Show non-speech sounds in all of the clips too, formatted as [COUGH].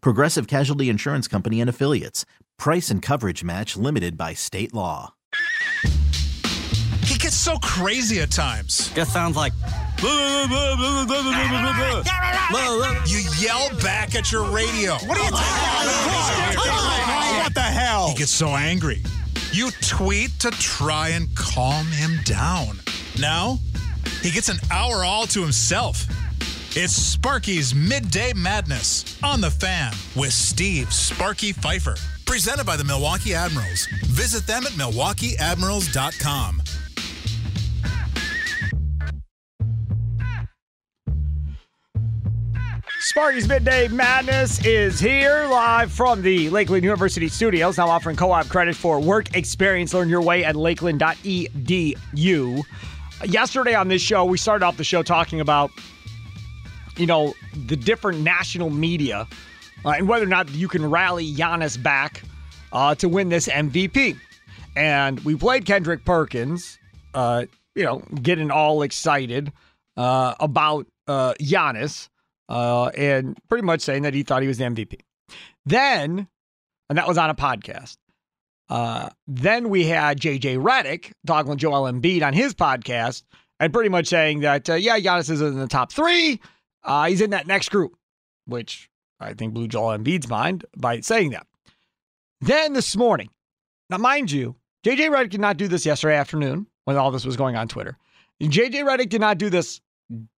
Progressive Casualty Insurance Company and Affiliates. Price and coverage match limited by state law. He gets so crazy at times. Just sounds like. You yell back at your radio. What are you talking about? What the hell? He gets so angry. You tweet to try and calm him down. Now, he gets an hour all to himself. It's Sparky's Midday Madness on the fan with Steve Sparky Pfeiffer. Presented by the Milwaukee Admirals. Visit them at milwaukeeadmirals.com. Sparky's Midday Madness is here live from the Lakeland University studios. Now offering co op credit for work experience. Learn your way at lakeland.edu. Yesterday on this show, we started off the show talking about, you know, the different national media uh, and whether or not you can rally Giannis back uh, to win this MVP. And we played Kendrick Perkins, uh, you know, getting all excited uh, about uh, Giannis uh, and pretty much saying that he thought he was the MVP. Then, and that was on a podcast. Uh, then we had JJ Redick talking with Joel Embiid on his podcast and pretty much saying that, yeah, Giannis is in the top three. Uh, he's in that next group, which I think blew Joel Embiid's mind by saying that. Then this morning, now mind you, JJ Redick did not do this yesterday afternoon when all this was going on Twitter. JJ Redick did not do this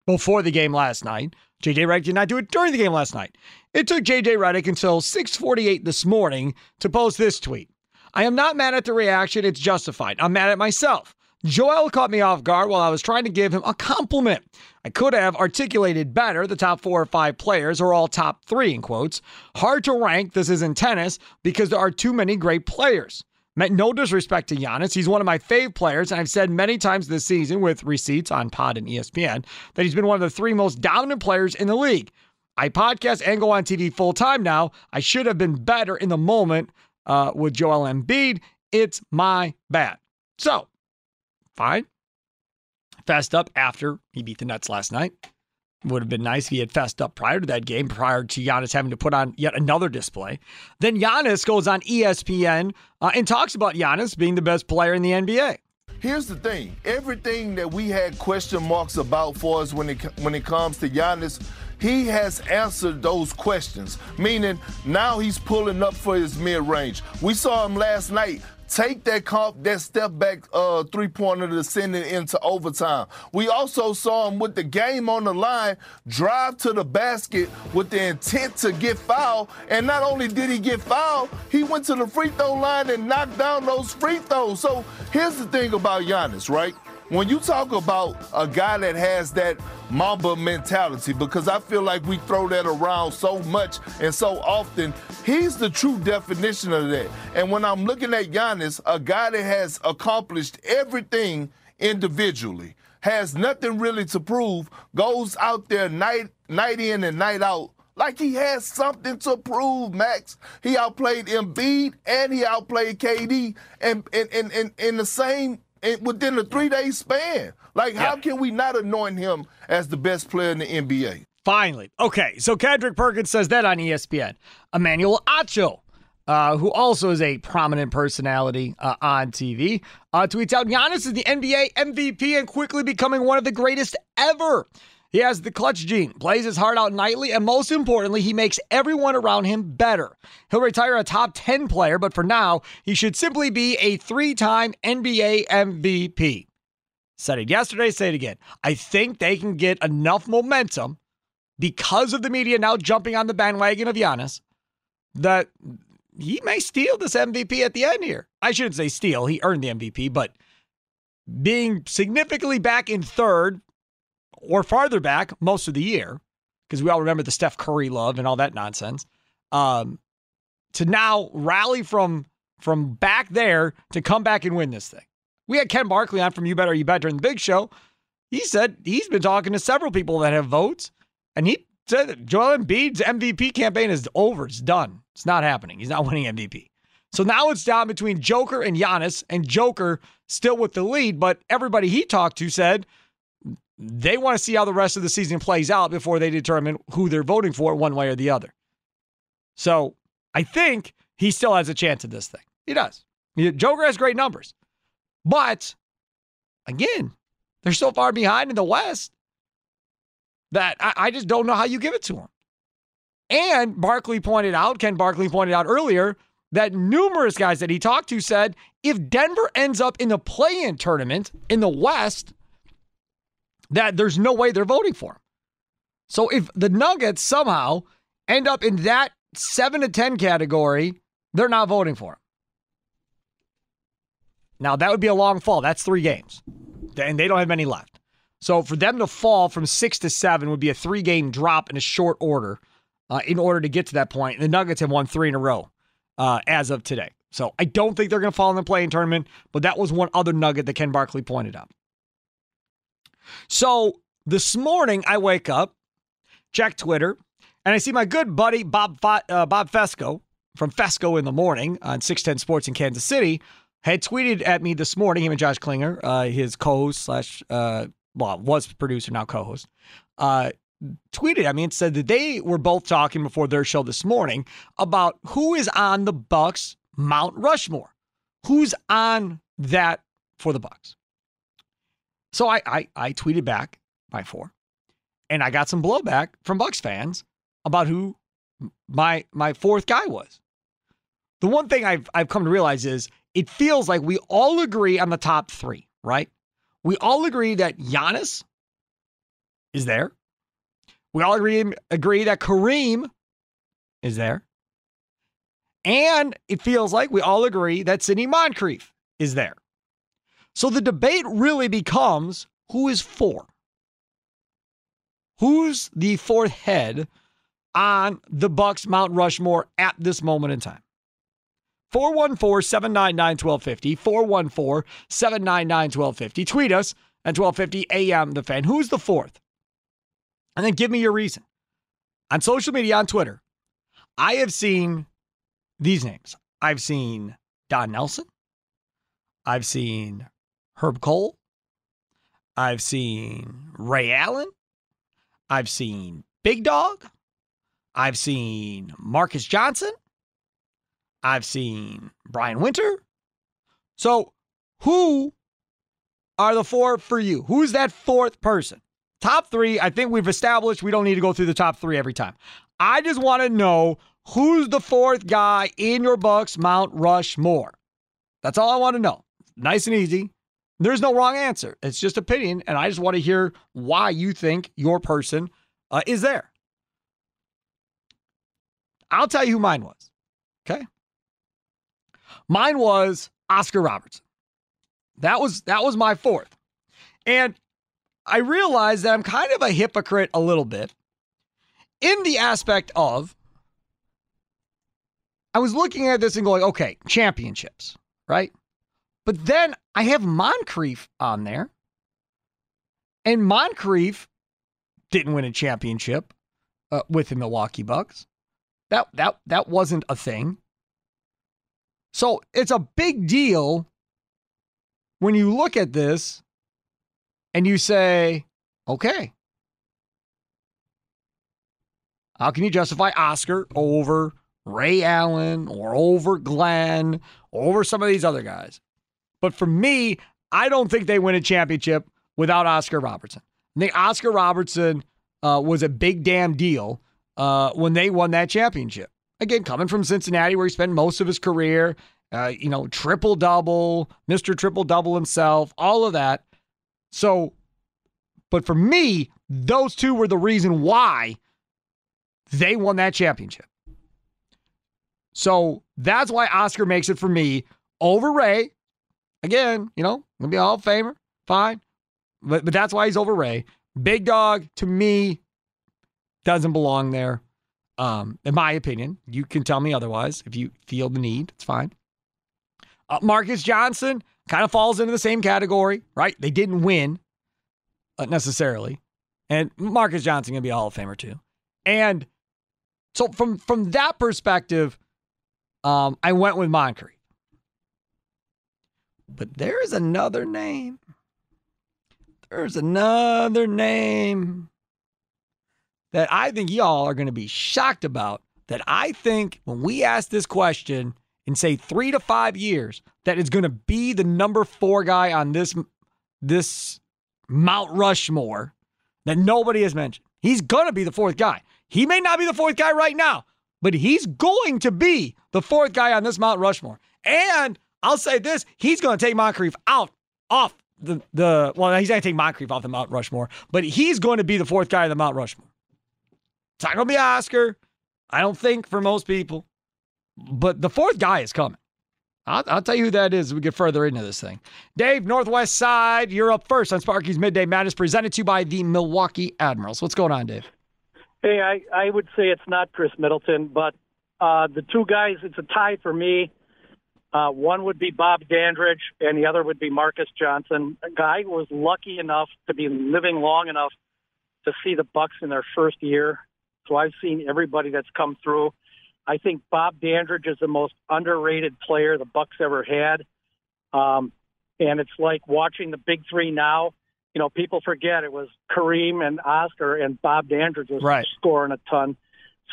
before the game last night. JJ Redick did not do it during the game last night. It took JJ Redick until 6:48 this morning to post this tweet. I am not mad at the reaction, it's justified. I'm mad at myself. Joel caught me off guard while I was trying to give him a compliment. I could have articulated better. The top four or five players are all top three, in quotes. Hard to rank, this is in tennis, because there are too many great players. Meant no disrespect to Giannis. He's one of my fave players, and I've said many times this season with receipts on Pod and ESPN that he's been one of the three most dominant players in the league. I podcast and go on TV full time now. I should have been better in the moment uh, with Joel Embiid. It's my bad. So, fine. Fessed up after he beat the Nets last night. Would have been nice if he had fessed up prior to that game, prior to Giannis having to put on yet another display. Then Giannis goes on ESPN uh, and talks about Giannis being the best player in the NBA. Here's the thing: everything that we had question marks about for us when it when it comes to Giannis, he has answered those questions. Meaning now he's pulling up for his mid range. We saw him last night take that comp, that step back uh, three pointer to send it into overtime. We also saw him with the game on the line drive to the basket with the intent to get fouled. And not only did he get fouled, he went to the free throw line and knocked down those free throws. So here's the thing about Giannis, right? When you talk about a guy that has that Mamba mentality, because I feel like we throw that around so much and so often, he's the true definition of that. And when I'm looking at Giannis, a guy that has accomplished everything individually, has nothing really to prove, goes out there night night in and night out like he has something to prove, Max. He outplayed Embiid and he outplayed KD and in, in, the same within a three day span. Like, yeah. how can we not anoint him as the best player in the NBA? Finally. Okay, so Kendrick Perkins says that on ESPN. Emmanuel Acho, uh, who also is a prominent personality uh, on TV, uh, tweets out Giannis is the NBA MVP and quickly becoming one of the greatest ever. He has the clutch gene, plays his heart out nightly, and most importantly, he makes everyone around him better. He'll retire a top 10 player, but for now, he should simply be a three time NBA MVP. Said it yesterday, say it again. I think they can get enough momentum because of the media now jumping on the bandwagon of Giannis that he may steal this MVP at the end here. I shouldn't say steal, he earned the MVP, but being significantly back in third or farther back most of the year, because we all remember the Steph Curry love and all that nonsense, um, to now rally from from back there to come back and win this thing. We had Ken Barkley on from You Better You Bet during the big show. He said he's been talking to several people that have votes, and he said Joel Embiid's MVP campaign is over. It's done. It's not happening. He's not winning MVP. So now it's down between Joker and Giannis, and Joker still with the lead, but everybody he talked to said they want to see how the rest of the season plays out before they determine who they're voting for one way or the other. So I think he still has a chance at this thing. He does. Joker has great numbers. But again, they're so far behind in the West that I, I just don't know how you give it to them. And Barkley pointed out, Ken Barkley pointed out earlier, that numerous guys that he talked to said if Denver ends up in the play in tournament in the West, that there's no way they're voting for him. So if the Nuggets somehow end up in that 7 to 10 category, they're not voting for him. Now, that would be a long fall. That's three games, and they don't have many left. So for them to fall from six to seven would be a three game drop in a short order uh, in order to get to that point. The Nuggets have won three in a row uh, as of today. So I don't think they're going to fall in the play-in tournament, but that was one other nugget that Ken Barkley pointed out. So this morning, I wake up, check Twitter, and I see my good buddy Bob uh, Bob Fescoe from Fescoe in the morning on 610 Sports in Kansas City had tweeted at me this morning. Him and Josh Klinger, uh, his co-host slash uh, well was producer now co-host, uh, tweeted at me and said that they were both talking before their show this morning about who is on the Bucks Mount Rushmore, who's on that for the Bucks. So I, I, I tweeted back by four, and I got some blowback from Bucks fans about who my my fourth guy was. The one thing I've I've come to realize is it feels like we all agree on the top three, right? We all agree that Giannis is there. We all agree agree that Kareem is there. And it feels like we all agree that Sidney Moncrief is there. So the debate really becomes who is for? Who's the fourth head on the Bucks Mount Rushmore at this moment in time? 414-799-1250, 414-799-1250. Tweet us at 1250 AM The Fan. Who's the fourth? And then give me your reason. On social media, on Twitter, I have seen these names. I've seen Don Nelson. I've seen Herb Kohl. I've seen Ray Allen. I've seen Big Dog. I've seen Marques Johnson. I've seen Brian Winter. So, who are the four for you? Who's that fourth person? Top three, I think we've established we don't need to go through the top three every time. I just want to know who's the fourth guy in your Bucks Mount Rushmore. That's all I want to know. Nice and easy. There's no wrong answer. It's just opinion, and I just want to hear why you think your person uh, is there. I'll tell you who mine was. Okay, mine was Oscar Robertson. That was that was my fourth, and I realized that I'm kind of a hypocrite a little bit in the aspect of I was looking at this and going, okay, championships, right? But then I have Moncrief on there. And Moncrief didn't win a championship uh, with the Milwaukee Bucks. That that that wasn't a thing. So it's a big deal when you look at this and you say, okay, how can you justify Oscar over Ray Allen or over Glenn, or over some of these other guys? But for me, I don't think they win a championship without Oscar Robertson. I think Oscar Robertson uh, was a big damn deal uh, when they won that championship. Again, coming from Cincinnati, where he spent most of his career, uh, you know, triple double, Mr. Triple Double himself, all of that. So, but for me, those two were the reason why they won that championship. So that's why Oscar makes it for me over Ray. Again, you know, gonna be a Hall of Famer, fine. But but that's why he's over Ray. Big dog to me doesn't belong there. Um, in my opinion, you can tell me otherwise if you feel the need. It's fine. Uh, Marques Johnson kind of falls into the same category, right? They didn't win uh, necessarily, and Marques Johnson gonna be a Hall of Famer too. And so from from that perspective, um, I went with Moncrief. But there is another name. There's another name that I think y'all are going to be shocked about. That I think when we ask this question in say three to five years, that is going to be the number four guy on this this Mount Rushmore that nobody has mentioned. He's going to be the fourth guy. He may not be the fourth guy right now, but he's going to be the fourth guy on this Mount Rushmore. And I'll say this: he's going to take Moncrief out off the the. Well, he's going to take Moncrief off the Mount Rushmore, but he's going to be the fourth guy on the Mount Rushmore. It's not going to be Oscar, I don't think for most people, but the fourth guy is coming. I'll, I'll, tell you who that is as we get further into this thing. Dave, Northwest Side, you're up first on Sparky's Midday Madness, presented to you by the Milwaukee Admirals. What's going on, Dave? Hey, I, I would say it's not Khris Middleton, but uh, the two guys, it's a tie for me. Uh, one would be Bob Dandridge, and the other would be Marques Johnson. A guy who was lucky enough to be living long enough to see the Bucks in their first year. So I've seen everybody that's come through. I think Bob Dandridge is the most underrated player the Bucks ever had. Um, and it's like watching the big three now. You know, people forget it was Kareem and Oscar and Bob Dandridge was right. scoring a ton.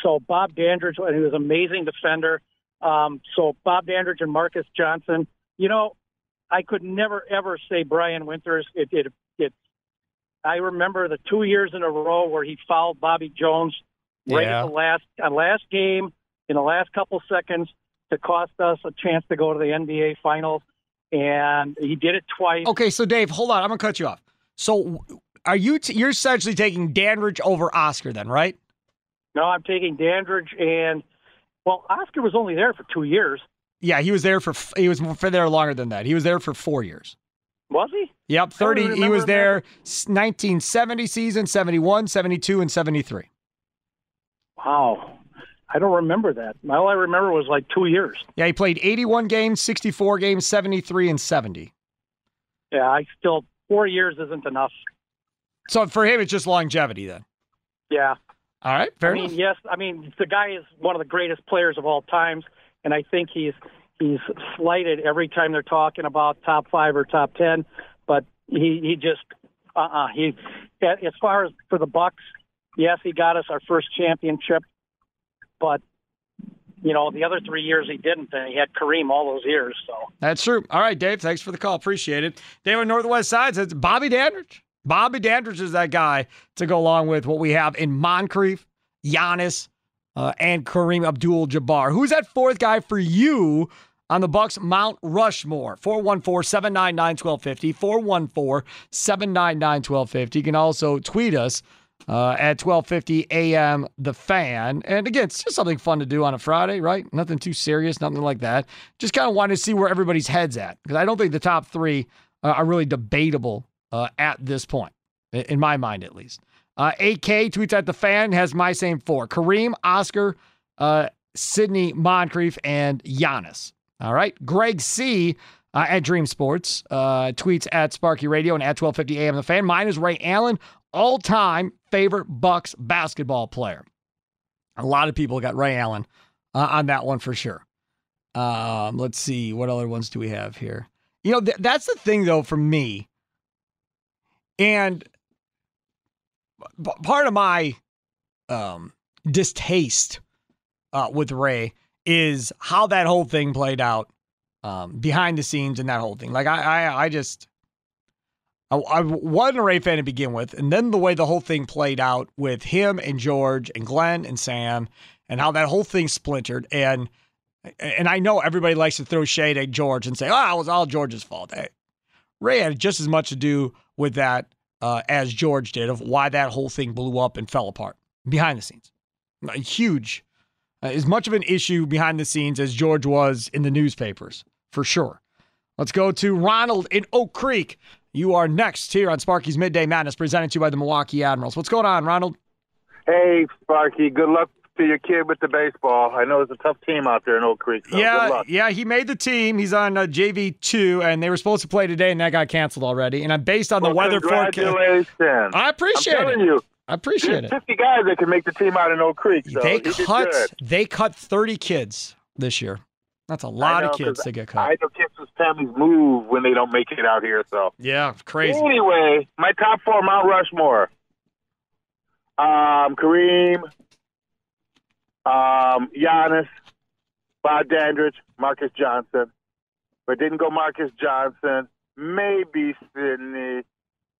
So Bob Dandridge, and he was an amazing defender. Um, so Bob Dandridge and Marques Johnson. You know, I could never ever say Brian Winters. It, it, it. I remember the two years in a row where he fouled Bobby Jones right Yeah. at the last uh, last game in the last couple seconds to cost us a chance to go to the NBA Finals, and he did it twice. Okay, so Dave, hold on. I'm gonna cut you off. So, are you t- you're essentially taking Dandridge over Oscar then, right? No, I'm taking Dandridge and well, Oscar was only there for two years, Yeah, he was there for he was for there longer than that. He was there for four years. was he? Yep, 30. He was there s- 1970 season, 71, 72, and 73. Wow, I don't remember that. All I remember was like two years. Yeah, he played 81 games, 64 games, 73, and 70. Yeah, I still four years isn't enough. So for him, it's just longevity then. Yeah. All right, fair I mean, yes. I mean, the guy is one of the greatest players of all times, and I think he's he's slighted every time they're talking about top five or top ten. But he he just uh uh he as far as for the Bucks, yes, he got us our first championship, but you know the other three years he didn't, and he had Kareem all those years. So That's true. All right, Dave, thanks for the call. Appreciate it. Dave on Northwest Side says Bobby Dandridge. Bobby Dandridge is that guy to go along with what we have in Moncrief, Giannis, uh, and Kareem Abdul-Jabbar. Who's that fourth guy for you on the Bucks Mount Rushmore? 414-799-1250, 414-799-1250. You can also tweet us uh, at 1250 a.m. The Fan. And again, it's just something fun to do on a Friday, right? Nothing too serious, nothing like that. Just kind of wanted to see where everybody's head's at because I don't think the top three are really debatable uh, at this point, in my mind at least. Uh, AK tweets at the fan has my same four: Kareem, Oscar, uh, Sidney Moncrief, and Giannis. All right, Greg C. Uh, at Dream Sports uh, tweets at Sparky Radio and at 1250 AM the fan. Mine is Ray Allen, all time favorite Bucks basketball player. A lot of people got Ray Allen uh, on that one for sure. Um, let's see what other ones do we have here. You know, th- that's the thing though for me. And part of my um, distaste uh, with Ray is how that whole thing played out um, behind the scenes and that whole thing. Like I, I, I just I, I wasn't a Ray fan to begin with, and then the way the whole thing played out with him and George and Glenn and Sam, and how that whole thing splintered. And and I know everybody likes to throw shade at George and say, "Oh, it was all George's fault." Hey, Ray had just as much to do with that uh, as George did of why that whole thing blew up and fell apart behind the scenes. Huge, uh, as much of an issue behind the scenes as George was in the newspapers, for sure. Let's go to Ronald in Oak Creek. You are next here on Sparky's Midday Madness, presented to you by the Milwaukee Admirals. What's going on, Ronald? Hey, Sparky. Good luck to your kid with the baseball. I know it's a tough team out there in Oak Creek. So yeah, yeah, he made the team. He's on uh, JV two, and they were supposed to play today, and that got canceled already. And I'm based on well, the weather forecast. Congratulations! I appreciate I'm it. You, I appreciate There's it. 50 guys that can make the team out in Oak Creek. So they cut. They cut 30 kids this year. That's a lot know, of kids to get cut. I know kids' whose families move when they don't make it out here. So yeah, crazy. Anyway, my top four: Mount Rushmore, um, Kareem, um, Giannis, Bob Dandridge, Marques Johnson. But didn't go Marques Johnson. Maybe Sidney,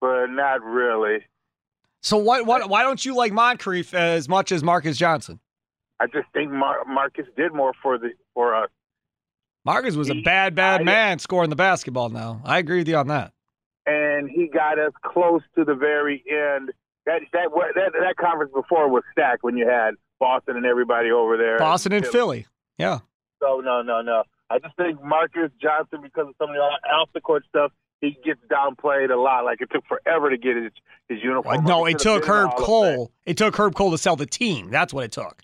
but not really. So what? What? Why don't you like Moncrief as much as Marques Johnson? I just think Mar- Marques did more for the for us. Marques was a bad, bad man scoring the basketball. Now I agree with you on that. And he got us close to the very end. That that that that conference before was stacked when you had Boston and everybody over there. Boston and Philly. Yeah. So no, no, no. I just think Marques Johnson, because of some of the off the court stuff, he gets downplayed a lot. Like it took forever to get his his uniform. no, it took Herb Kohl. It took Herb Kohl to sell the team. That's what it took.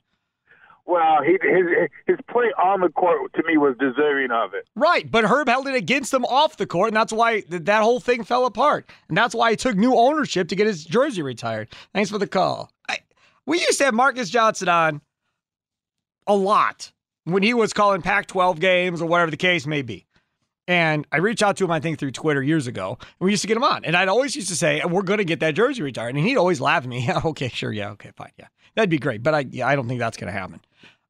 Well, he, his his play on the court to me was deserving of it. Right, but Herb held it against him off the court, and that's why that whole thing fell apart. And that's why he took new ownership to get his jersey retired. Thanks for the call. I, we used to have Marques Johnson on a lot when he was calling Pac-12 games or whatever the case may be. And I reached out to him, I think, through Twitter years ago, and we used to get him on. And I'd always used to say, "We're going to get that jersey retired," and he'd always laugh at me. [LAUGHS] Okay, sure, yeah, okay, fine, yeah, that'd be great. But I, yeah, I don't think that's going to happen.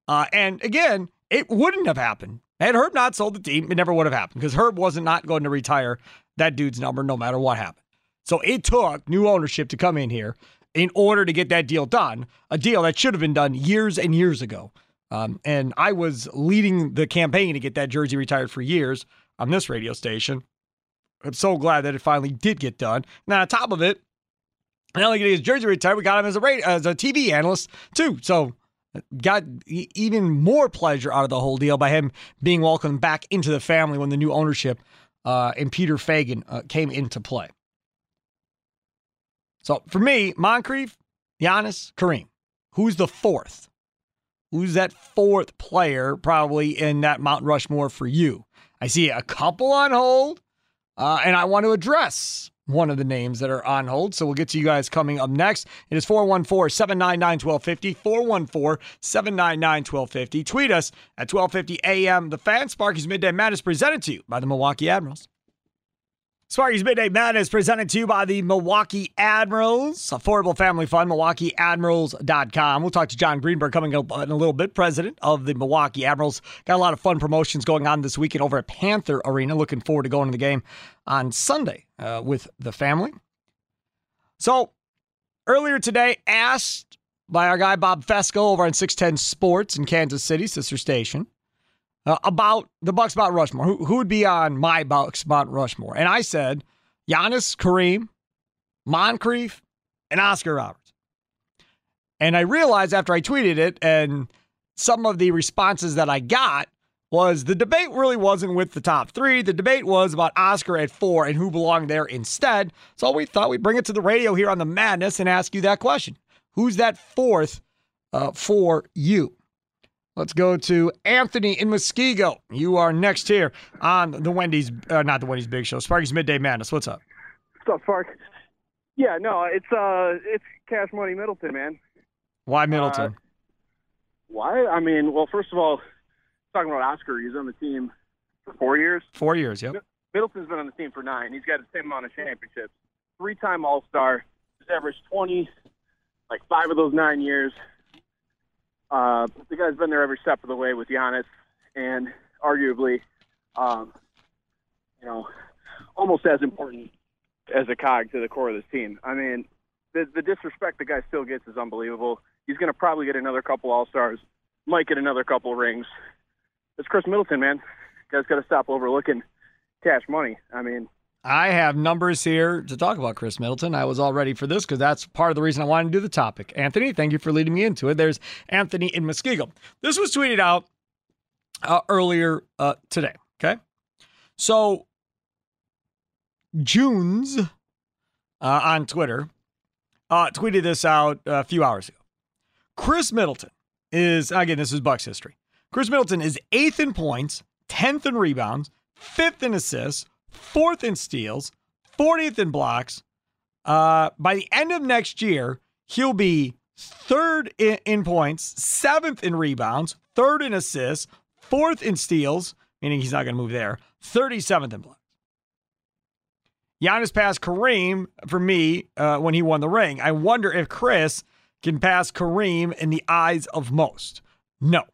Uh, and again, it wouldn't have happened had Herb not sold the team. It never would have happened because Herb wasn't not going to retire that dude's number no matter what happened. So it took new ownership to come in here in order to get that deal done, a deal that should have been done years and years ago. Um, and I was leading the campaign to get that jersey retired for years on this radio station. I'm so glad that it finally did get done. Now, on top of it, not only getting his jersey retired, we got him as a radio, as a TV analyst too. So got even more pleasure out of the whole deal by him being welcomed back into the family when the new ownership uh, and Peter Feigin uh, came into play. So for me, Moncrief, Giannis, Kareem. Who's the fourth? Who's that fourth player probably in that Mount Rushmore for you? I see a couple on hold, uh, and I want to address one of the names that are on hold. So we'll get to you guys coming up next. It is 414 799 1250. 414 799 1250. Tweet us at 1250 AM. The Fan Sparky's Midday Madness presented to you by the Milwaukee Admirals. Sparky's Midday Madness presented to you by the Milwaukee Admirals. Affordable Family Fun, MilwaukeeAdmirals.com. We'll talk to John Greenberg coming up in a little bit, president of the Milwaukee Admirals. Got a lot of fun promotions going on this weekend over at Panther Arena. Looking forward to going to the game on Sunday uh, with the family. So, earlier today, asked by our guy Bob Fescoe over on 610 Sports in Kansas City, sister station, uh, about the Bucks Mount Rushmore. Who, who would be on my Bucks Mount Rushmore? And I said Giannis, Kareem, Moncrief, and Oscar Roberts. And I realized after I tweeted it and some of the responses that I got was the debate really wasn't with the top three. The debate was about Oscar at four and who belonged there instead. So we thought we'd bring it to the radio here on the Madness and ask you that question. Who's that fourth uh, for you? Let's go to Anthony in Muskego. You are next here on the Wendy's, uh, not the Wendy's Big Show, Sparky's Midday Madness. What's up? What's up, Spark? Yeah, no, it's uh, it's Cash Money Middleton, man. Why Middleton? Uh, why? I mean, well, first of all, talking about Oscar, he's on the team for four years. Four years, yep. Middleton's been on the team for nine. He's got the same amount of championships. Three-time All-Star. He's averaged twenty, like five of those nine years. Uh, the guy's been there every step of the way with Giannis, and arguably, um, you know, almost as important as a cog to the core of this team. I mean, the the disrespect the guy still gets is unbelievable. He's going to probably get another couple All Stars, might get another couple rings. It's Khris Middleton, man. You guys got to stop overlooking cash money. I mean, I have numbers here to talk about Khris Middleton. I was all ready for this because that's part of the reason I wanted to do the topic. Anthony, thank you for leading me into it. There's Anthony in Muskego. This was tweeted out uh, earlier uh, today. Okay. So, Junes uh, on Twitter uh, tweeted this out a few hours ago. Khris Middleton is, again, this is Bucks history. Khris Middleton is eighth in points, 10th in rebounds, fifth in assists, fourth in steals, 40th in blocks. Uh, by the end of next year, he'll be third in, in points, seventh in rebounds, third in assists, fourth in steals, meaning he's not going to move there, 37th in blocks. Giannis passed Kareem for me uh, when he won the ring. I wonder if Khris can pass Kareem in the eyes of most. No.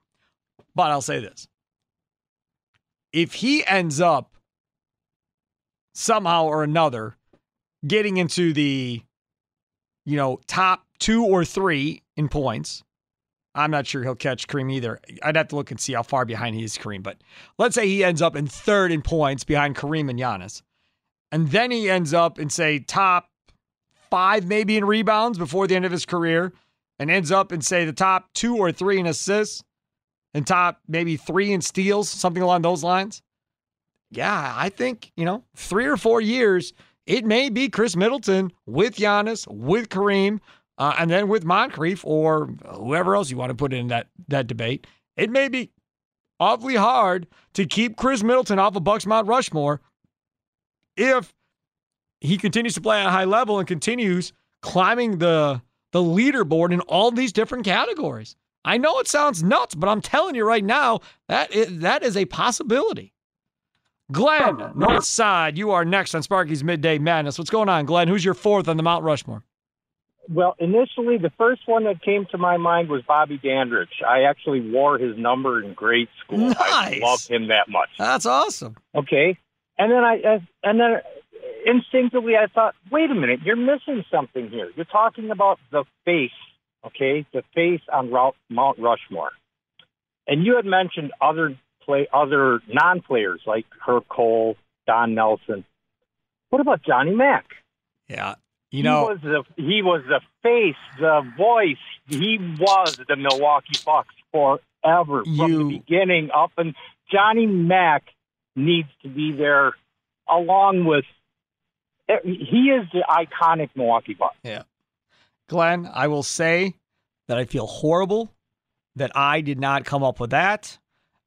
But I'll say this. If he ends up somehow or another getting into the, you know, top two or three in points, I'm not sure he'll catch Kareem either. I'd have to look and see how far behind he is Kareem. But let's say he ends up in third in points behind Kareem and Giannis. And then he ends up in, say, top five maybe in rebounds before the end of his career and ends up in, say, the top two or three in assists and top maybe three in steals, something along those lines. Yeah, I think, you know, three or four years, it may be Khris Middleton with Giannis, with Kareem, uh, and then with Moncrief or whoever else you want to put in that, that debate. It may be awfully hard to keep Khris Middleton off of Bucks Mount Rushmore if he continues to play at a high level and continues climbing the the leaderboard in all these different categories. I know it sounds nuts, but I'm telling you right now that is, that is a possibility. Glenn, North Side, you are next on Sparky's Midday Madness. What's going on, Glenn? Who's your fourth on the Mount Rushmore? Well, initially, the first one that came to my mind was Bobby Dandridge. I actually wore his number in grade school. Nice. I loved him that much. That's awesome. Okay, and then I and then instinctively I thought, wait a minute, you're missing something here. You're talking about the face, okay, the face on Mount Rushmore, and you had mentioned other play other non-players like Herb Kohl, Don Nelson. What about Johnny Mack? Yeah, you know, he was the he was the face, the voice. He was the Milwaukee Bucks forever from You- the beginning up, and Johnny Mack needs to be there along with. He is the iconic Milwaukee Bucks. Yeah. Glenn, I will say that I feel horrible that I did not come up with that.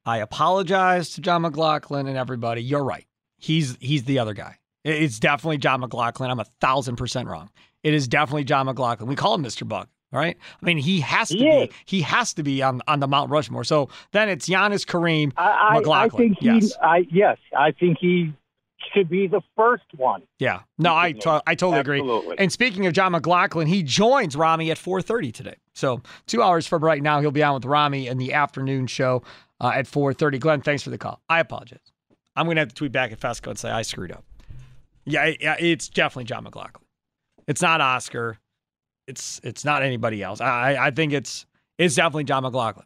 I apologize to Jon McGlocklin and everybody. You're right. He's he's the other guy. It's definitely Jon McGlocklin. I'm a thousand percent wrong. It is definitely Jon McGlocklin. We call him Mr. Buck. All right. I mean, he has to He be. He has to be on, on the Mount Rushmore. So then it's Giannis, Kareem, I, I, I think he. yes. I yes, I think he should be the first one. Yeah. No, I, to- I totally agree. And speaking of Jon McGlocklin, he joins Rami at 4:30 today. So two hours from right now, he'll be on with Rami in the afternoon show uh, at 4:30. Glenn, thanks for the call. I apologize. I'm gonna have to tweet back at Fescoe and say I screwed up. Yeah, yeah, it's definitely Jon McGlocklin. It's not Oscar. It's it's not anybody else. I I think it's it's definitely Jon McGlocklin.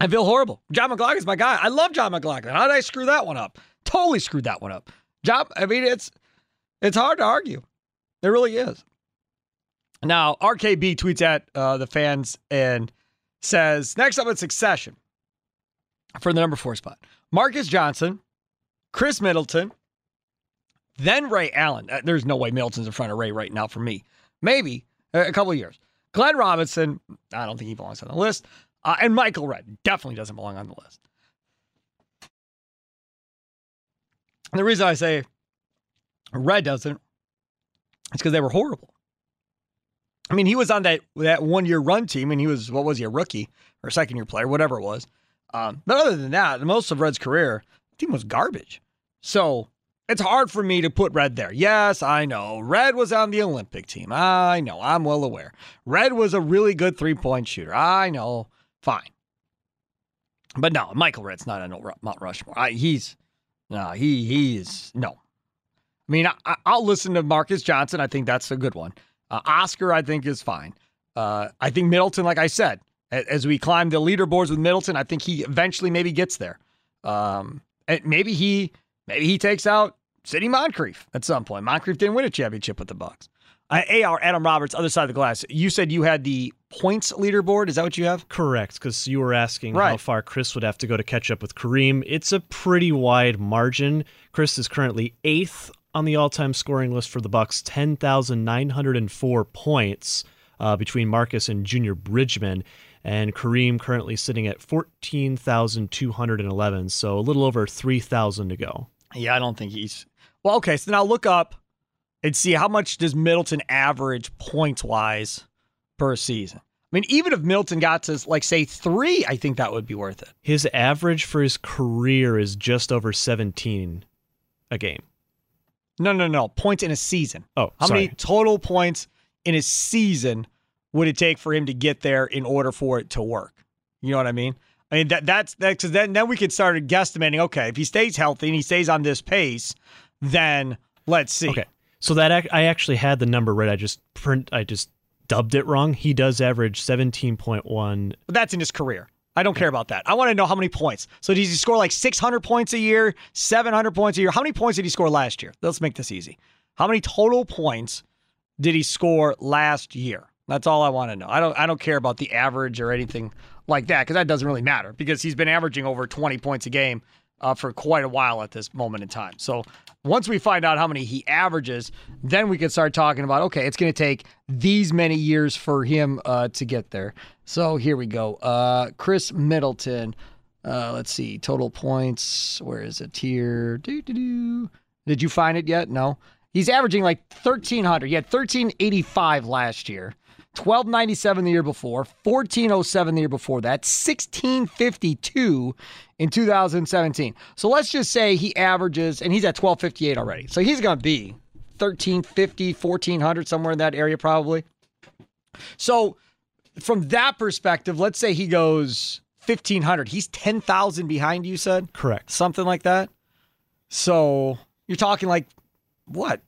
I feel horrible. Jon McGlocklin's my guy. I love Jon McGlocklin. How did I screw that one up? Totally screwed that one up. John, I mean, it's it's hard to argue. It really is. Now, RKB tweets at uh, the fans and says, next up in succession for the number four spot Marques Johnson, Khris Middleton, then Ray Allen. Uh, There's no way Middleton's in front of Ray right now for me. Maybe a couple years. Glenn Robinson, I don't think he belongs on the list. Uh, and Michael Redd definitely doesn't belong on the list. And the reason I say Redd doesn't, it's because they were horrible. I mean, he was on that that one year run team, and he was what was he a rookie or second year player, whatever it was. Um, but other than that, most of Redd's career, team was garbage. So it's hard for me to put Redd there. Yes, I know. Redd was on the Olympic team. I know. I'm well aware. Redd was a really good three point shooter. I know. Fine. But no, Michael Redd's not on Mount Rushmore. I, he's no, he he is no. I mean, I, I'll listen to Marques Johnson. I think that's a good one. Uh, Oscar, I think, is fine. Uh, I think Middleton, like I said, as we climb the leaderboards with Middleton, I think he eventually maybe gets there. Um, and maybe he maybe he takes out Sidney Moncrief at some point. Moncrief didn't win a championship with the Bucks. Uh, AR Adam Roberts, other side of the glass. You said you had the points leaderboard. Is that what you have? Correct, because you were asking Right. how far Khris would have to go to catch up with Kareem. It's a pretty wide margin. Khris is currently eighth on the all-time scoring list for the Bucks, ten thousand nine hundred and four points uh, between Marques and Junior Bridgeman, and Kareem currently sitting at fourteen thousand two hundred and eleven. So a little over three thousand to go. Yeah, I don't think he's. Well, okay, so now look up and see how much does Middleton average points wise per season. I mean, even if Middleton got to like say three, I think that would be worth it. His average for his career is just over seventeen a game. No, no, no. Points in a season. Oh, How sorry. many total points in a season would it take for him to get there in order for it to work? You know what I mean? I mean that that's that because then then we could start guesstimating. Okay, if he stays healthy and he stays on this pace, then let's see. Okay. So that I actually had the number right. I just print. I just dubbed it wrong. He does average seventeen point one. But that's in his career. I don't care about that. I want to know how many points. So does he score like 600 points a year, 700 points a year? How many points did he score last year? Let's make this easy. How many total points did he score last year? That's all I want to know. I don't I don't care about the average or anything like that because that doesn't really matter because he's been averaging over 20 points a game uh, for quite a while at this moment in time. So once we find out how many he averages, then we can start talking about okay, it's going to take these many years for him uh, to get there. So here we go. Uh, Khris Middleton. Uh, let's see total points. Where is it here? Doo, doo, doo. Did you find it yet? No. He's averaging like 1,300. He had 1,385 last year, 1,297 the year before, 1,407 the year before that, 1,652 in 2017. So let's just say he averages, and he's at 1,258 already. So he's going to be 1,350, 1,400, somewhere in that area probably. So from that perspective, let's say he goes 1,500. He's 10,000 behind, you said? Correct. Something like that. So you're talking like what?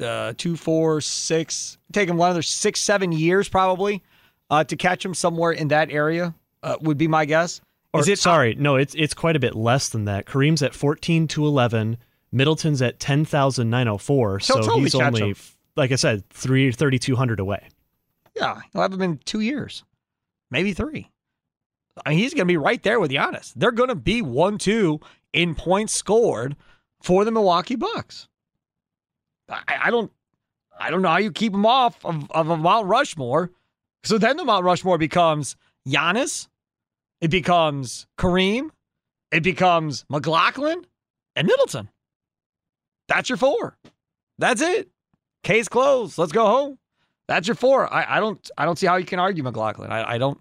Uh, two, four, six. Take him one another six, seven years probably uh, to catch him somewhere in that area. Uh, would be my guess. Or, Is it sorry? No, it's it's quite a bit less than that. Kareem's at fourteen to eleven. Middleton's at ten thousand nine hundred four. He'll So totally he's only, him. like I said, three thirty two hundred away. Yeah, he'll have him in two years, maybe three. I mean, he's going to be right there with Giannis. They're going to be one two in points scored for the Milwaukee Bucks. I, I don't, I don't know how you keep him off of, of a Mount Rushmore. So then the Mount Rushmore becomes Giannis, it becomes Kareem, it becomes McGlocklin, and Middleton. That's your four. That's it. Case closed. Let's go home. That's your four. I, I don't I don't see how you can argue McGlocklin. I, I don't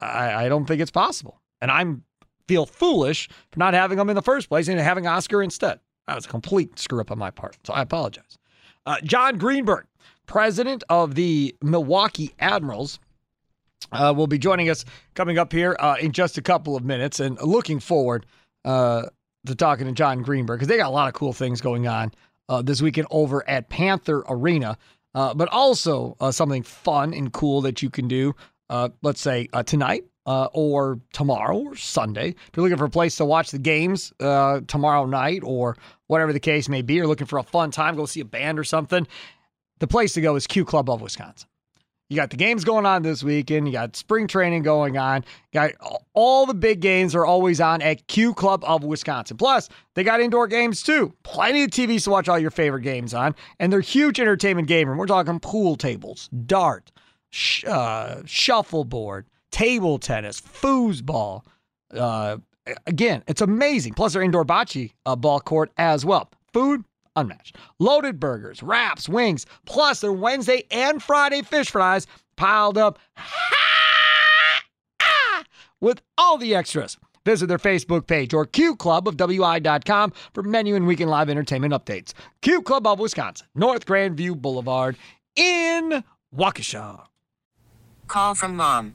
I, I don't think it's possible. And I'm feel foolish for not having him in the first place and having Oscar instead. That was a complete screw up on my part. So I apologize. Uh, John Greenberg, president of the Milwaukee Admirals, uh, will be joining us coming up here uh, in just a couple of minutes and looking forward uh, to talking to John Greenberg because they got a lot of cool things going on uh, this weekend over at Panther Arena, uh, but also something fun and cool that you can do, let's say tonight. Uh, or tomorrow or Sunday. If you're looking for a place to watch the games uh, tomorrow night or whatever the case may be, or looking for a fun time, go see a band or something, the place to go is Q Club of Wisconsin. You got the games going on this weekend. You got spring training going on. You got all the big games are always on at Q Club of Wisconsin. Plus, they got indoor games too. Plenty of TVs to watch all your favorite games on, and they're huge entertainment game room. We're talking pool tables, dart, sh- uh, shuffleboard, table tennis, foosball. Uh, again, it's amazing. Plus, their indoor bocce uh, ball court as well. Food unmatched. Loaded burgers, wraps, wings, plus their Wednesday and Friday fish fries piled up [LAUGHS] with all the extras. Visit their Facebook page or Q Club of WI.com for menu and weekend live entertainment updates. Q Club of Wisconsin, North Grandview Boulevard in Waukesha. Call from mom.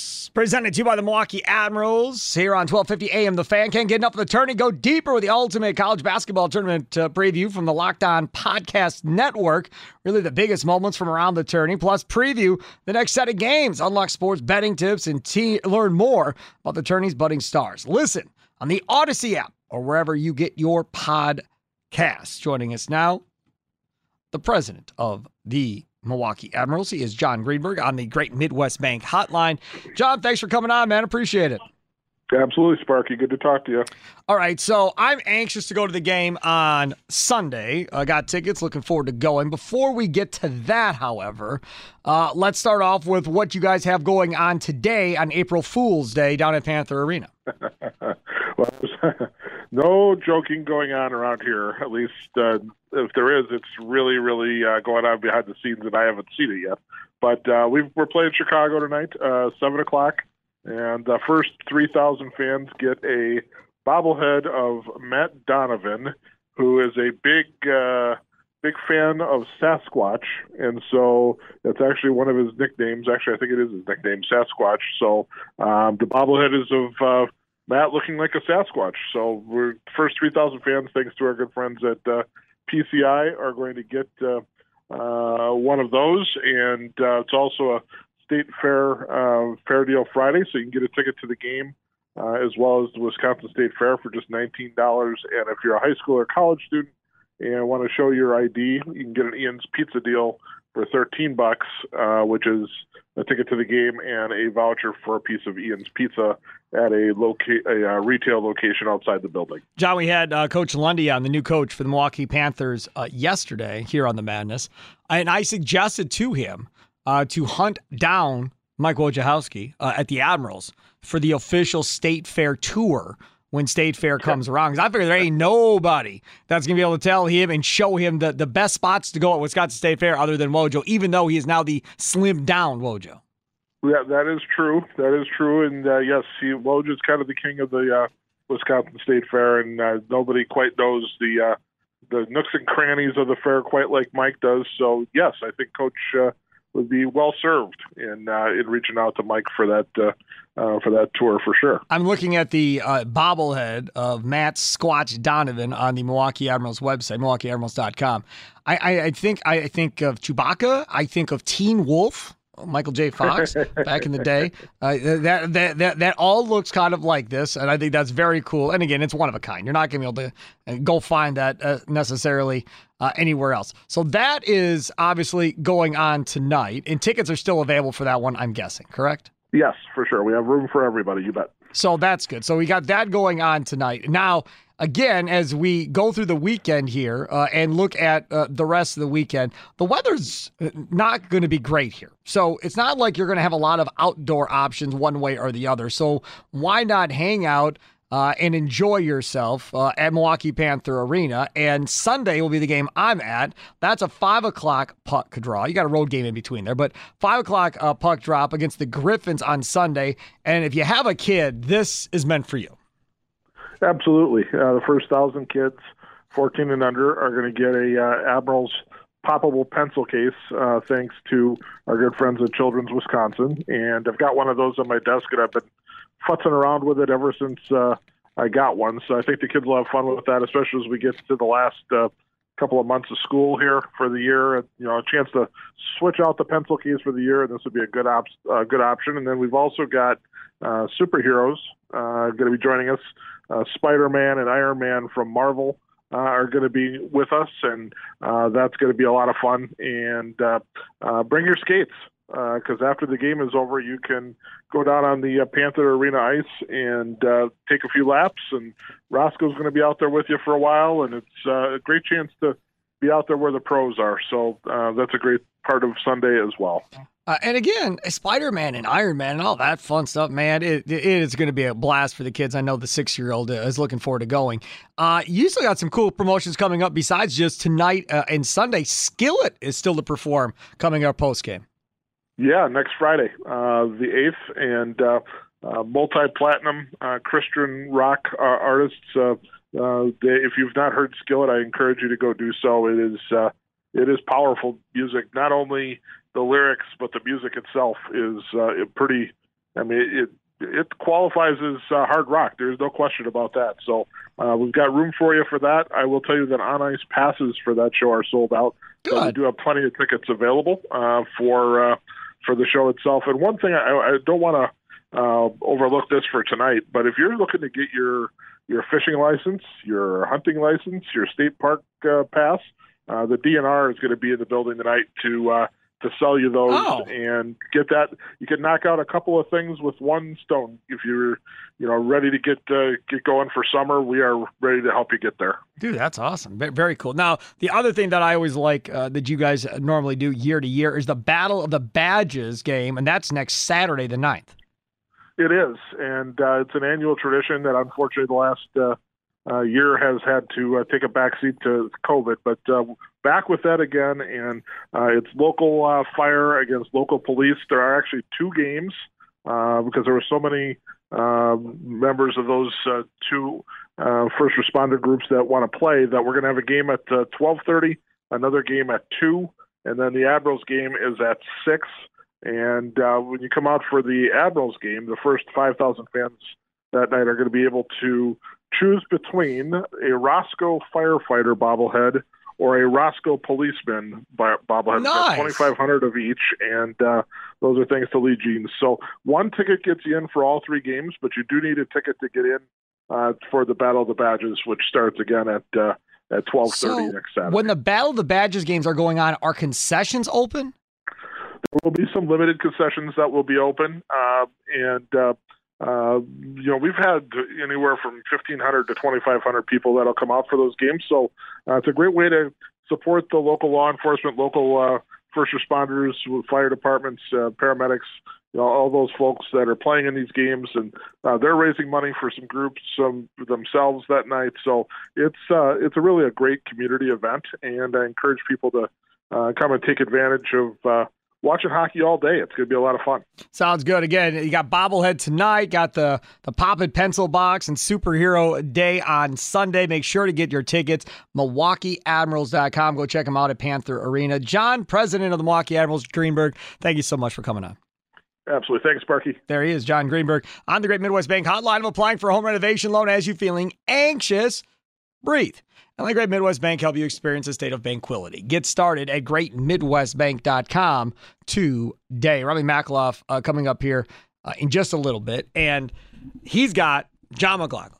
presented to you by the Milwaukee Admirals here on 1250 AM. The fan can't get enough of the tourney. Go deeper with the ultimate college basketball tournament uh, preview from the Locked On Podcast Network. Really the biggest moments from around the tourney, plus preview the next set of games, unlock sports betting tips, and te- learn more about the tourney's budding stars. Listen on the Odyssey app or wherever you get your podcasts. Joining us now, the president of the Milwaukee Admirals. He is John Greenberg on the Great Midwest Bank Hotline. John, thanks for coming on, man. Appreciate it. Absolutely, Sparky. Good to talk to you. All right, so I'm anxious to go to the game on Sunday. I got tickets, looking forward to going. Before we get to that, however, uh, let's start off with what you guys have going on today on April Fool's Day down at Panther Arena. [LAUGHS] [LAUGHS] no joking going on around here. At least uh, if there is, it's really, really uh, going on behind the scenes, and I haven't seen it yet. But uh, we are playing Chicago tonight, uh, seven o'clock, and the first three thousand fans get a bobblehead of Matt Donovan, who is a big. Uh, big fan of Sasquatch, and so that's actually one of his nicknames. Actually, I think it is his nickname, Sasquatch. So um, the bobblehead is of uh, Matt looking like a Sasquatch. So we're first 3,000 fans, thanks to our good friends at uh, PCI, are going to get uh, uh, one of those, and uh, it's also a state fair uh, fair deal Friday, so you can get a ticket to the game. Uh, as well as the Wisconsin State Fair for just $19. And if you're a high school or college student, and want to show your ID, you can get an Ian's Pizza deal for 13 bucks, uh, which is a ticket to the game and a voucher for a piece of Ian's Pizza at a, loca- a uh, retail location outside the building. John, we had uh, Coach Lundy on, the new coach for the Milwaukee Panthers, uh, yesterday here on the Madness, and I suggested to him uh, to hunt down Mike Wojciechowski uh, at the Admirals for the official State Fair tour when State Fair comes around. Because I figure there ain't nobody that's going to be able to tell him and show him the, the best spots to go at Wisconsin State Fair other than Wojo, even though he is now the slimmed down Wojo. Yeah, that is true. That is true. And uh, yes, he, Woj is kind of the king of the uh, Wisconsin State Fair, and uh, nobody quite knows the uh, the nooks and crannies of the fair quite like Mike does. So yes, I think Coach uh, would be well served in uh, in reaching out to Mike for that uh, for that tour for sure. I'm looking at the uh, bobblehead of Matt Squatch Donovan on the Milwaukee Admirals website, MilwaukeeAdmirals.com. I, I, I think I think of Chewbacca. I think of Teen Wolf. Michael J. Fox [LAUGHS] back in the day. Uh, that, that that that all looks kind of like this, and I think that's very cool. And again, it's one of a kind. You're not going to be able to uh, go find that uh, necessarily uh, anywhere else. So that is obviously going on tonight, and tickets are still available for that one. I'm guessing, correct? Yes, for sure. We have room for everybody. You bet. So that's good. So we got that going on tonight. Now, again, as we go through the weekend here uh, and look at uh, the rest of the weekend, the weather's uh, not going to be great here. So it's not like you're going to have a lot of outdoor options one way or the other. So why not hang out? Uh, and enjoy yourself uh, at Milwaukee Panther Arena. And Sunday will be the game I'm at. That's a five o'clock puck draw. You got a road game in between there, but five o'clock uh, puck drop against the Griffins on Sunday. And if you have a kid, this is meant for you. Absolutely. Uh, the first thousand kids, 14 and under, are going to get a uh, Admirals poppable pencil case, uh, thanks to our good friends at Children's Wisconsin. And I've got one of those on my desk, and I've been futzing around with it ever since uh, I got one. So I think the kids will have fun with that, especially as we get to the last uh, couple of months of school here for the year. You know, a chance to switch out the pencil keys for the year, and this would be a good op- uh, good option. And then we've also got uh, superheroes uh, going to be joining us. Uh, Spider-Man and Iron Man from Marvel uh, are going to be with us, and uh, that's going to be a lot of fun. And uh, uh, bring your skates because uh, after the game is over, you can go down on the uh, Panther Arena ice and uh, take a few laps. And Roscoe's going to be out there with you for a while, and it's uh, a great chance to be out there where the pros are. So uh, that's a great part of Sunday as well. Uh, and again, Spider Man and Iron Man and all that fun stuff, man, it, it is going to be a blast for the kids. I know the six year old is looking forward to going. Uh, you still got some cool promotions coming up besides just tonight uh, and Sunday. Skillet is still to perform coming up post game. Yeah, next Friday, uh, the 8th, and uh, uh, multi platinum Christian rock artists. They, if you've not heard Skillet, I encourage you to go do so. It is it is powerful music. Not only the lyrics, but the music itself is uh, pretty. I mean, it it qualifies as uh, hard rock. There's no question about that. So uh, we've got room for you for that. I will tell you that on ice passes for that show are sold out. Good. But we do have plenty of tickets available uh, for uh, for the show itself. And one thing I, I don't want to uh, overlook this for tonight, but if you're looking to get your your fishing license, your hunting license, your state park uh, pass, uh, the DNR is going to be in the building tonight to uh, to sell you those oh. and get that. You can knock out a couple of things with one stone. If you're, you know, ready to get uh, get going for summer, we are ready to help you get there. Dude, that's awesome. Very cool. Now, the other thing that I always like uh, that you guys normally do year to year is the Battle of the Badges game, and that's next Saturday, the 9th. It is, and uh, it's an annual tradition that unfortunately the last uh, year has had to uh, take a backseat to COVID, but uh, back with that again, and uh, it's local uh, fire against local police. There are actually two games uh, because there were so many members of those two first responder groups that want to play that we're going to have a game at uh, 12:30, another game at two, and then the Admirals game is at six. And when you come out for the Admirals game, the first 5,000 fans that night are going to be able to choose between a Roscoe firefighter bobblehead or a Roscoe policeman bobblehead. Nice. Twenty five hundred of each, and uh, those are thanks to Lee Jeans. So one ticket gets you in for all three games, but you do need a ticket to get in uh, for the Battle of the Badges, which starts again at uh, at twelve thirty So, next Saturday. when the Battle of the Badges games are going on, are concessions open? There will be some limited concessions that will be open, uh, and uh, uh, you know we've had anywhere from 1,500 to 2,500 people that'll come out for those games. So uh, it's a great way to support the local law enforcement, local uh, first responders, fire departments, uh, paramedics, you know, all those folks that are playing in these games, and uh, they're raising money for some groups um, themselves that night. So it's uh, it's a really a great community event, and I encourage people to uh, come and take advantage of. Watching hockey all day. It's going to be a lot of fun. Sounds good. Again, you got bobblehead tonight, got the the pop and pencil box and superhero day on Sunday. Make sure to get your tickets. MilwaukeeAdmirals.com. Go check them out at Panther Arena. John, president of the Milwaukee Admirals, Greenberg, thank you so much for coming on. Absolutely. Thanks, Sparky. There he is, John Greenberg on the Great Midwest Bank hotline of applying for a home renovation loan as you feeling anxious. Breathe. And let Great Midwest Bank help you experience a state of tranquility. Get started at greatmidwestbank.com today. Robbie Makloff uh, coming up here uh, in just a little bit, and he's got Jon McGlocklin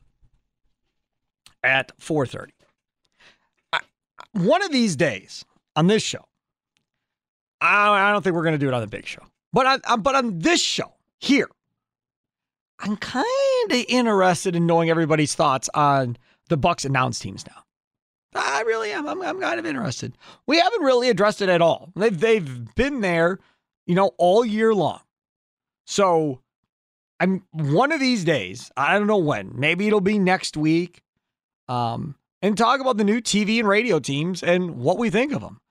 at 4:30. One of these days on this show, I, I don't think we're going to do it on the big show, but on, but on this show here, I'm kind of interested in knowing everybody's thoughts on the Bucks announced teams now. I really am. I'm, I'm kind of interested. We haven't really addressed it at all. They've they've been there, you know, all year long. So I'm one of these days. I don't know when. Maybe it'll be next week. Um, and talk about the new TV and radio teams and what we think of them.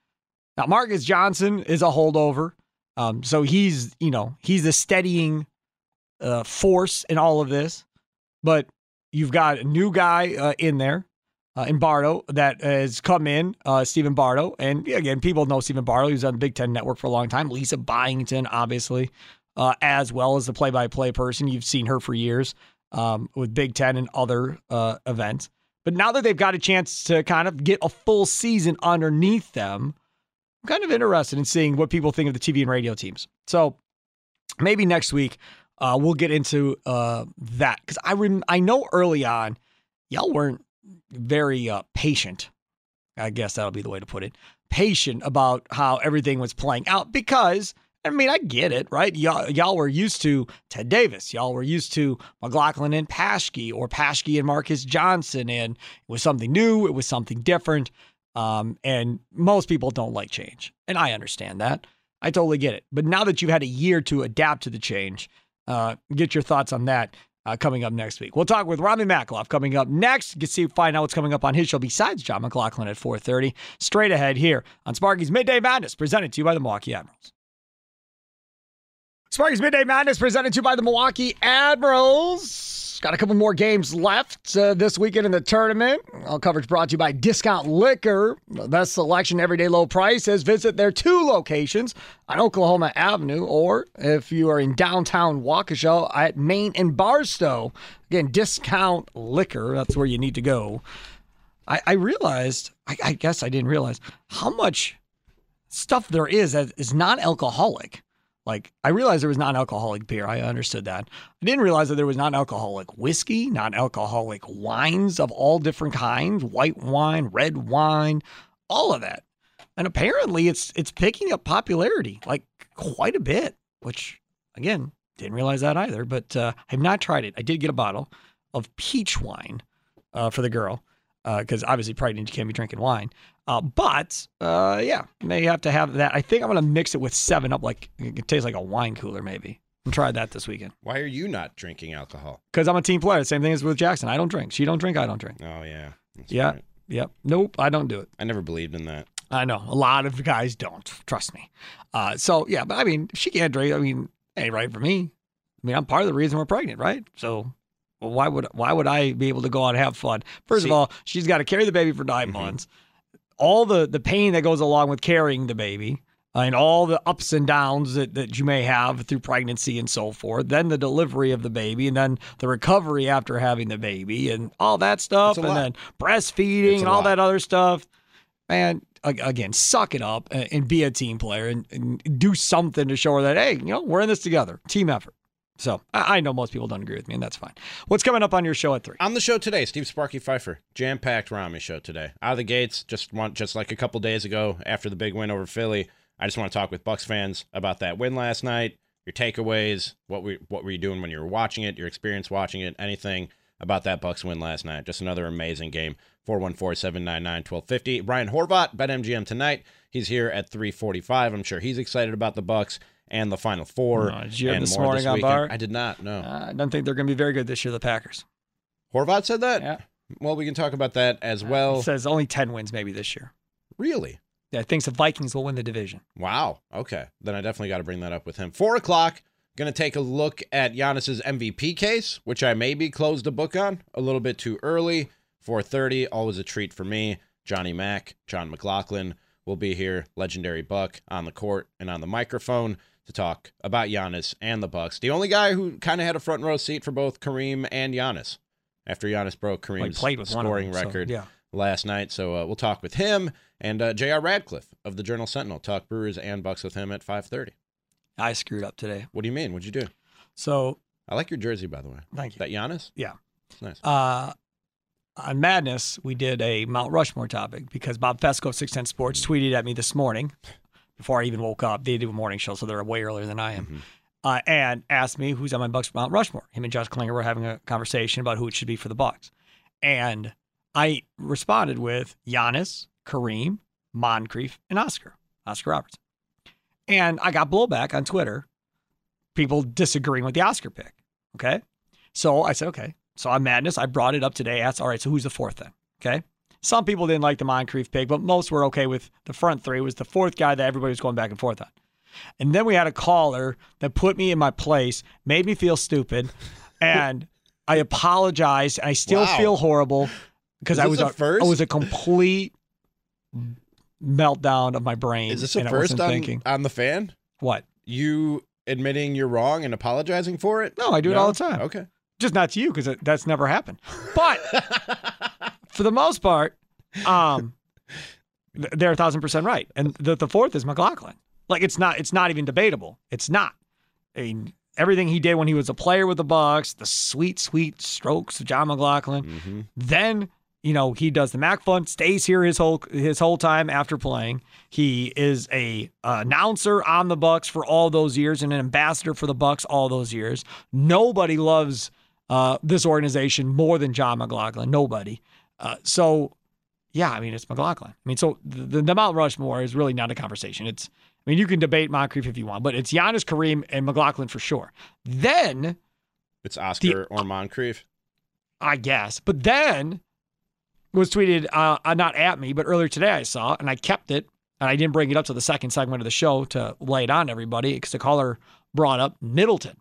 Now, Marques Johnson is a holdover. Um, so he's, you know, he's a steadying uh, force in all of this. But you've got a new guy uh, in there, uh, in Bardo, that has come in, uh, Stephen Bardo. And again, people know Stephen Bardo. He was on the Big Ten Network for a long time. Lisa Byington, obviously, uh, as well as the play by play person. You've seen her for years um, with Big Ten and other uh, events. But now that they've got a chance to kind of get a full season underneath them, I'm kind of interested in seeing what people think of the TV and radio teams. So maybe next week uh, we'll get into uh, that because I rem- I know early on y'all weren't very uh, patient. I guess that'll be the way to put it. Patient about how everything was playing out because I mean, I get it, right? Y'all, y'all were used to Ted Davis. Y'all were used to McGlocklin and Paschke or Paschke and Marques Johnson. And it was something new. It was something different. Um, and most people don't like change. And I understand that. I totally get it. But now that you've had a year to adapt to the change, uh, get your thoughts on that uh, coming up next week. We'll talk with Robbie Makloff coming up next. You can see find out what's coming up on his show besides Jon McGlocklin at 4:30. Straight ahead here on Sparky's Midday Madness, presented to you by the Milwaukee Admirals. Sparky's Midday Madness presented to you by the Milwaukee Admirals. Got a couple more games left uh, this weekend in the tournament. All coverage brought to you by Discount Liquor. The best selection, everyday low prices. Visit their two locations on Oklahoma Avenue, or if you are in downtown Waukesha at Main and Barstow. Again, Discount Liquor. That's where you need to go. I, I realized, I, I guess I didn't realize how much stuff there is that is non-alcoholic. Like I realized there was non-alcoholic beer. I understood that. I didn't realize that there was non-alcoholic whiskey, non-alcoholic wines of all different kinds, white wine, red wine, all of that. And apparently it's it's picking up popularity like quite a bit, which again, didn't realize that either, but uh, I have not tried it. I did get a bottle of peach wine uh, for the girl because uh, obviously pregnant you can't be drinking wine. Uh, but uh, yeah, may have to have that. I think I'm gonna mix it with Seven Up, like it tastes like a wine cooler, maybe. And try that this weekend. Why are you not drinking alcohol? Because I'm a team player. Same thing as with Jackson. I don't drink. She don't drink. I don't drink. Oh yeah. That's yeah. right. Yep. Nope. I don't do it. I never believed in that. I know a lot of guys don't. Trust me. Uh, so yeah, but I mean, she can't drink. I mean, ain't right for me. I mean, I'm part of the reason we're pregnant, right? So well, why would why would I be able to go out and have fun? First of all, she's got to carry the baby for 9 months. All the the pain that goes along with carrying the baby, uh, and all the ups and downs that, that you may have through pregnancy and so forth. Then the delivery of the baby, and then the recovery after having the baby, and all that stuff, and lot. then breastfeeding and all lot. that other stuff. Man, again, suck it up and, and be a team player and, and do something to show her that hey, you know, we're in this together, team effort. So I, know most people don't agree with me, and that's fine. What's coming up on your show at three? On the show today, Steve Sparky Pfeiffer, jam-packed Rami show today. Out of the gates, just want just like a couple days ago after the big win over Philly. I just want to talk with Bucks fans about that win last night, your takeaways, what we what were you doing when you were watching it, your experience watching it, anything about that Bucks win last night. Just another amazing game. 414-799-1250. Brian Horvat, BetMGM tonight. He's here at 345. I'm sure he's excited about the Bucks and the Final Four. Uh, did you this more morning on weekend. Bar? I did not, no. Uh, I don't think they're going to be very good this year, the Packers. Horvat said that? Yeah. Well, we can talk about that as well. It says only 10 wins maybe this year. Really? Yeah, thinks the Vikings will win the division. Wow. Okay. Then I definitely got to bring that up with him. Four o'clock. Going to take a look at Giannis's MVP case, which I maybe closed the book on a little bit too early. 4:30, always a treat for me. Johnny Mack, Jon McGlocklin will be here. Legendary Buck on the court and on the microphone to talk about Giannis and the Bucks. The only guy who kind of had a front row seat for both Kareem and Giannis after Giannis broke Kareem's with scoring them, so, record yeah. last night. So uh, we'll talk with him and uh, J.R. Radcliffe of the Journal Sentinel. Talk Brewers and Bucks with him at 5:30. I screwed up today. What do you mean? What'd you do? So I like your jersey, by the way. Thank you. That Giannis? Yeah. It's nice. Uh, on Madness, we did a Mount Rushmore topic because Bob Fescoe of 610 Sports tweeted at me this morning before I even woke up. They do a morning show, so they're way earlier than I am. Mm-hmm. Uh, and asked me who's on my Bucks Mount Rushmore. Him and Josh Klingler were having a conversation about who it should be for the Bucks. And I responded with Giannis, Kareem, Moncrief, and Oscar, Oscar Robertson. And I got blowback on Twitter, people disagreeing with the Oscar pick. Okay. So I said, okay. So on Madness, I brought it up today. Asked, all right, so who's the fourth then? Okay. Some people didn't like the Moncrief pick, but most were okay with the front three. It was the fourth guy that everybody was going back and forth on. And then we had a caller that put me in my place, made me feel stupid, [LAUGHS] and I apologized. I still Wow. feel horrible because I was a first? I was a complete meltdown of my brain. Is this a first on, thinking on the fan? what? You admitting you're wrong and apologizing for it? No, I do it all the time. Okay. Just not to you because that's never happened. But [LAUGHS] for the most part, um, they're a thousand percent right. And the, the fourth is McGlocklin. Like it's not it's not even debatable. It's not. I mean, everything he did when he was a player with the Bucks, the sweet sweet strokes of Jon McGlocklin. Mm-hmm. Then you know he does the Mac Fund, stays here his whole his whole time after playing. He is a uh, announcer on the Bucks for all those years and an ambassador for the Bucks all those years. Nobody loves uh, this organization more than Jon McGlocklin. Nobody. Uh, so yeah, I mean it's McGlocklin. I mean so the, the Mount Rushmore is really not a conversation. It's I mean you can debate Moncrief if you want, but it's Giannis, Kareem, and McGlocklin for sure. Then It's Oscar or Moncrief. I guess. But then was tweeted uh, uh, not at me, but earlier today I saw, and I kept it, and I didn't bring it up to the second segment of the show to lay it on everybody because the caller brought up Middleton.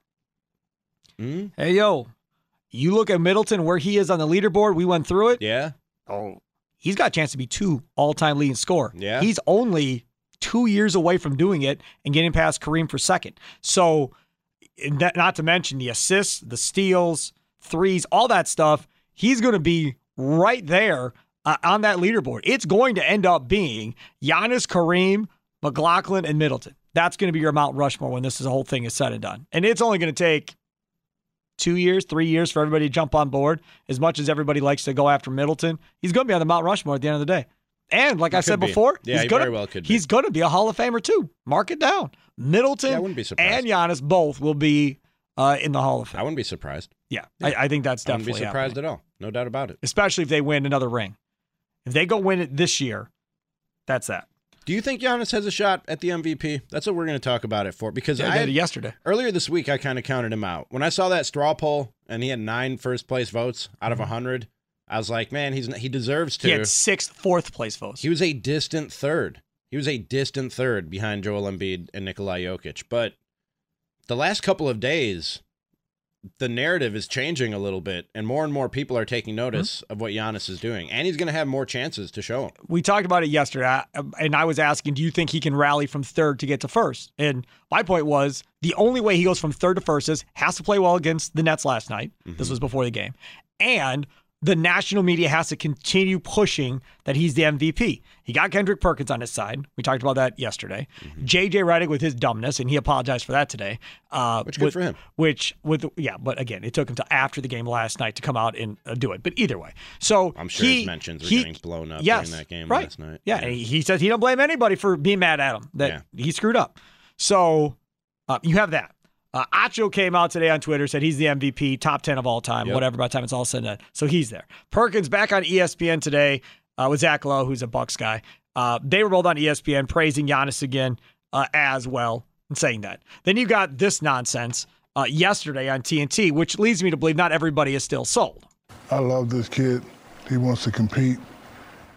Mm? Hey yo, you look at Middleton where he is on the leaderboard. We went through it. Yeah. Oh, he's got a chance to be two all-time leading scorer. Yeah. he's only two years away from doing it and getting past Kareem for second. So, not to mention the assists, the steals, threes, all that stuff. He's going to be right there uh, on that leaderboard. It's going to end up being Giannis, Kareem, McGlocklin, and Middleton. That's going to be your Mount Rushmore when this is, whole thing is said and done. And it's only going to take two years, three years for everybody to jump on board. As much as everybody likes to go after Middleton, he's going to be on the Mount Rushmore at the end of the day. And like He I said be. before, Yeah, he's he gonna, well be. He's going to be a Hall of Famer too. Mark it down. Middleton Yeah, I wouldn't be surprised. and Giannis both will be uh, in the Hall of Fame. I wouldn't be surprised. Yeah, I, I think that's I wouldn't definitely be surprised happening. at all. No doubt about it. Especially if they win another ring. If they go win it this year, that's that. Do you think Giannis has a shot at the MVP? That's what we're going to talk about it for because Yeah, I did had- it yesterday. Earlier this week, I kind of counted him out. When I saw that straw poll and he had nine first place votes out of a 100, I was like, man, he's he deserves to. Mm-hmm. He had sixth, fourth place votes. He was a distant third. He was a distant third behind Joel Embiid and Nikolai Jokic. But the last couple of days, the narrative is changing a little bit, and more and more people are taking hmm. notice of what Giannis is doing, and he's going to have more chances to show him. we talked about it yesterday, and I was asking, do you think he can rally from third to get to first? And my point was the only way he goes from third to first is has to play well against the Nets last night. This mm-hmm. was before the game, and the national media has to continue pushing that he's the MVP. He got Kendrick Perkins on his side. We talked about that yesterday. JJ Redick with his dumbness, and he apologized for that today. Uh, Which good with- for him. Which with yeah, but again, it took him to after the game last night to come out and uh, do it. But either way, so I'm sure he, his mentions were he- getting blown up yes, during that game right. last night. Yeah, and he, he says he don't blame anybody for being mad at him that he screwed up. So uh, you have that. Uh, Acho came out today on Twitter said he's the MVP, top ten of all time, Yep. whatever. By the time it's all said and done, so he's there. Perkins back on ESPN today uh, with Zach Lowe, who's a Bucks guy. Uh, they were both on ESPN praising Giannis again uh, as well and saying that. Then you got this nonsense uh, yesterday on TNT, which leads me to believe not everybody is still sold. I love this kid. He wants to compete.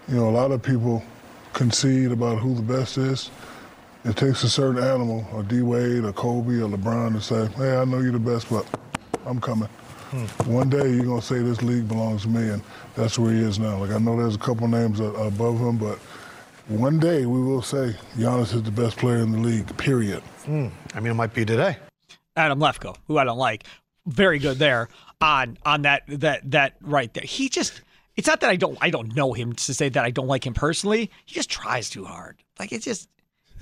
You know, a lot of people concede about who the best is. It takes a certain animal, a D Wade, a Kobe, a LeBron, to say, hey, I know you're the best, but I'm coming. One day you're going to say this league belongs to me, and that's where he is now. Like, I know there's a couple names above him, but one day we will say Giannis is the best player in the league, period. Hmm. I mean, it might be today. Adam Lefkoe, who I don't like, very good there on on that that that right there. He just it's not that I don't I don't know him to say that I don't like him personally. He just tries too hard. Like it's just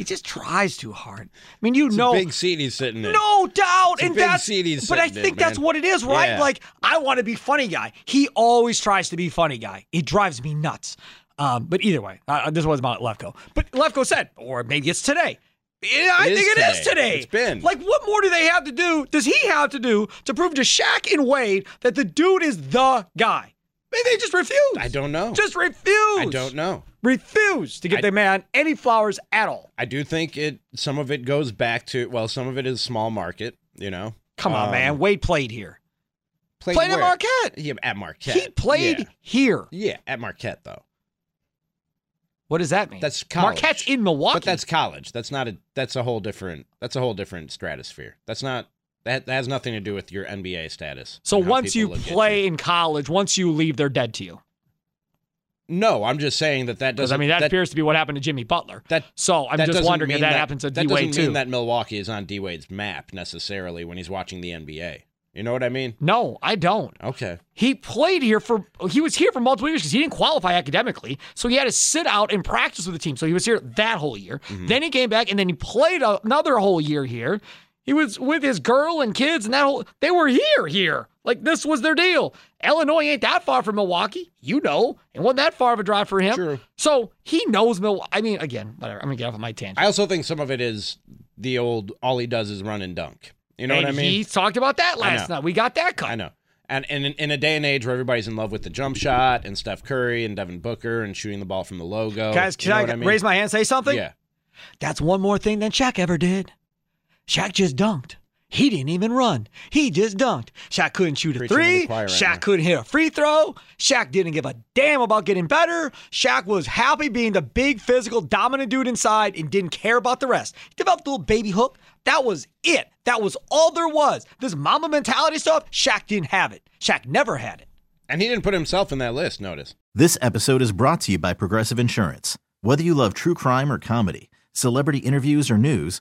he just tries too hard. I mean, you It's know, big seat he's sitting in. no doubt, It's and big that's seat he's but I sitting in, think that's what it is, right? Yeah. Like I want to be funny guy. He always tries to be funny guy. He drives me nuts. Um, but either way, uh, this was about Lefkoe. But Lefkoe said, or maybe it's today. I It think is it is today. today. It's been. Like, what more do they have to do? Does he have to do to prove to Shaq and Wade that the dude is the guy? Maybe they just refuse. I don't know. Just refuse. I don't know. Refuse to give I- the man any flowers at all. I do think it. Some of it goes back to well, some of it is small market. You know. Come on, Um, man. Wade played here. Played, Played at? Marquette. Yeah, at Marquette. He played Yeah. here. Yeah, at Marquette though. What does that mean? That's college. Marquette's in Milwaukee. But that's college. That's not a. That's a whole different. That's a whole different stratosphere. That's not. That, that has nothing to do with your NBA status. so once you people look at play in college, once you leave, they're dead to you. No, I'm just saying that that doesn't. I mean, that, appears to be what happened to Jimmy Butler. That so I'm that just wondering if mean that, happens to that D Wade doesn't mean too. that Milwaukee is on D Wade's map necessarily when he's watching the NBA. You know what I mean? no, I don't. Okay. He played here for he was here for multiple years because he didn't qualify academically, so he had to sit out and practice with the team. So he was here that whole year. Mm-hmm. Then he came back and then he played another whole year here. He was with his girl and kids and that whole they were here here. Like this was their deal. Illinois ain't that far from Milwaukee, you know, and wasn't that far of a drive for him. True. So he knows Milwaukee. I mean, again, whatever. I'm gonna get off of my tangent. I also think some of it is the old all he does is run and dunk. You know and what I mean? He talked about that last night. We got that cut. I know. And, and in, in a day and age where everybody's in love with the jump shot and Steph Curry and Devin Booker and shooting the ball from the logo. Guys, you can know I, I mean? raise my hand and say something? Yeah. That's one more thing than Shaq ever did. Shaq just dunked. He didn't even run. He just dunked. Shaq couldn't shoot a Preaching three. choir right Shaq now. couldn't hit a free throw. Shaq didn't give a damn about getting better. Shaq was happy being the big, physical, dominant dude inside and didn't care about the rest. He developed a little baby hook. That was it. That was all there was. This mama mentality stuff, Shaq didn't have it. Shaq never had it. And he didn't put himself in that list, notice. This episode is brought to you by Progressive Insurance. Whether you love true crime or comedy, celebrity interviews or news,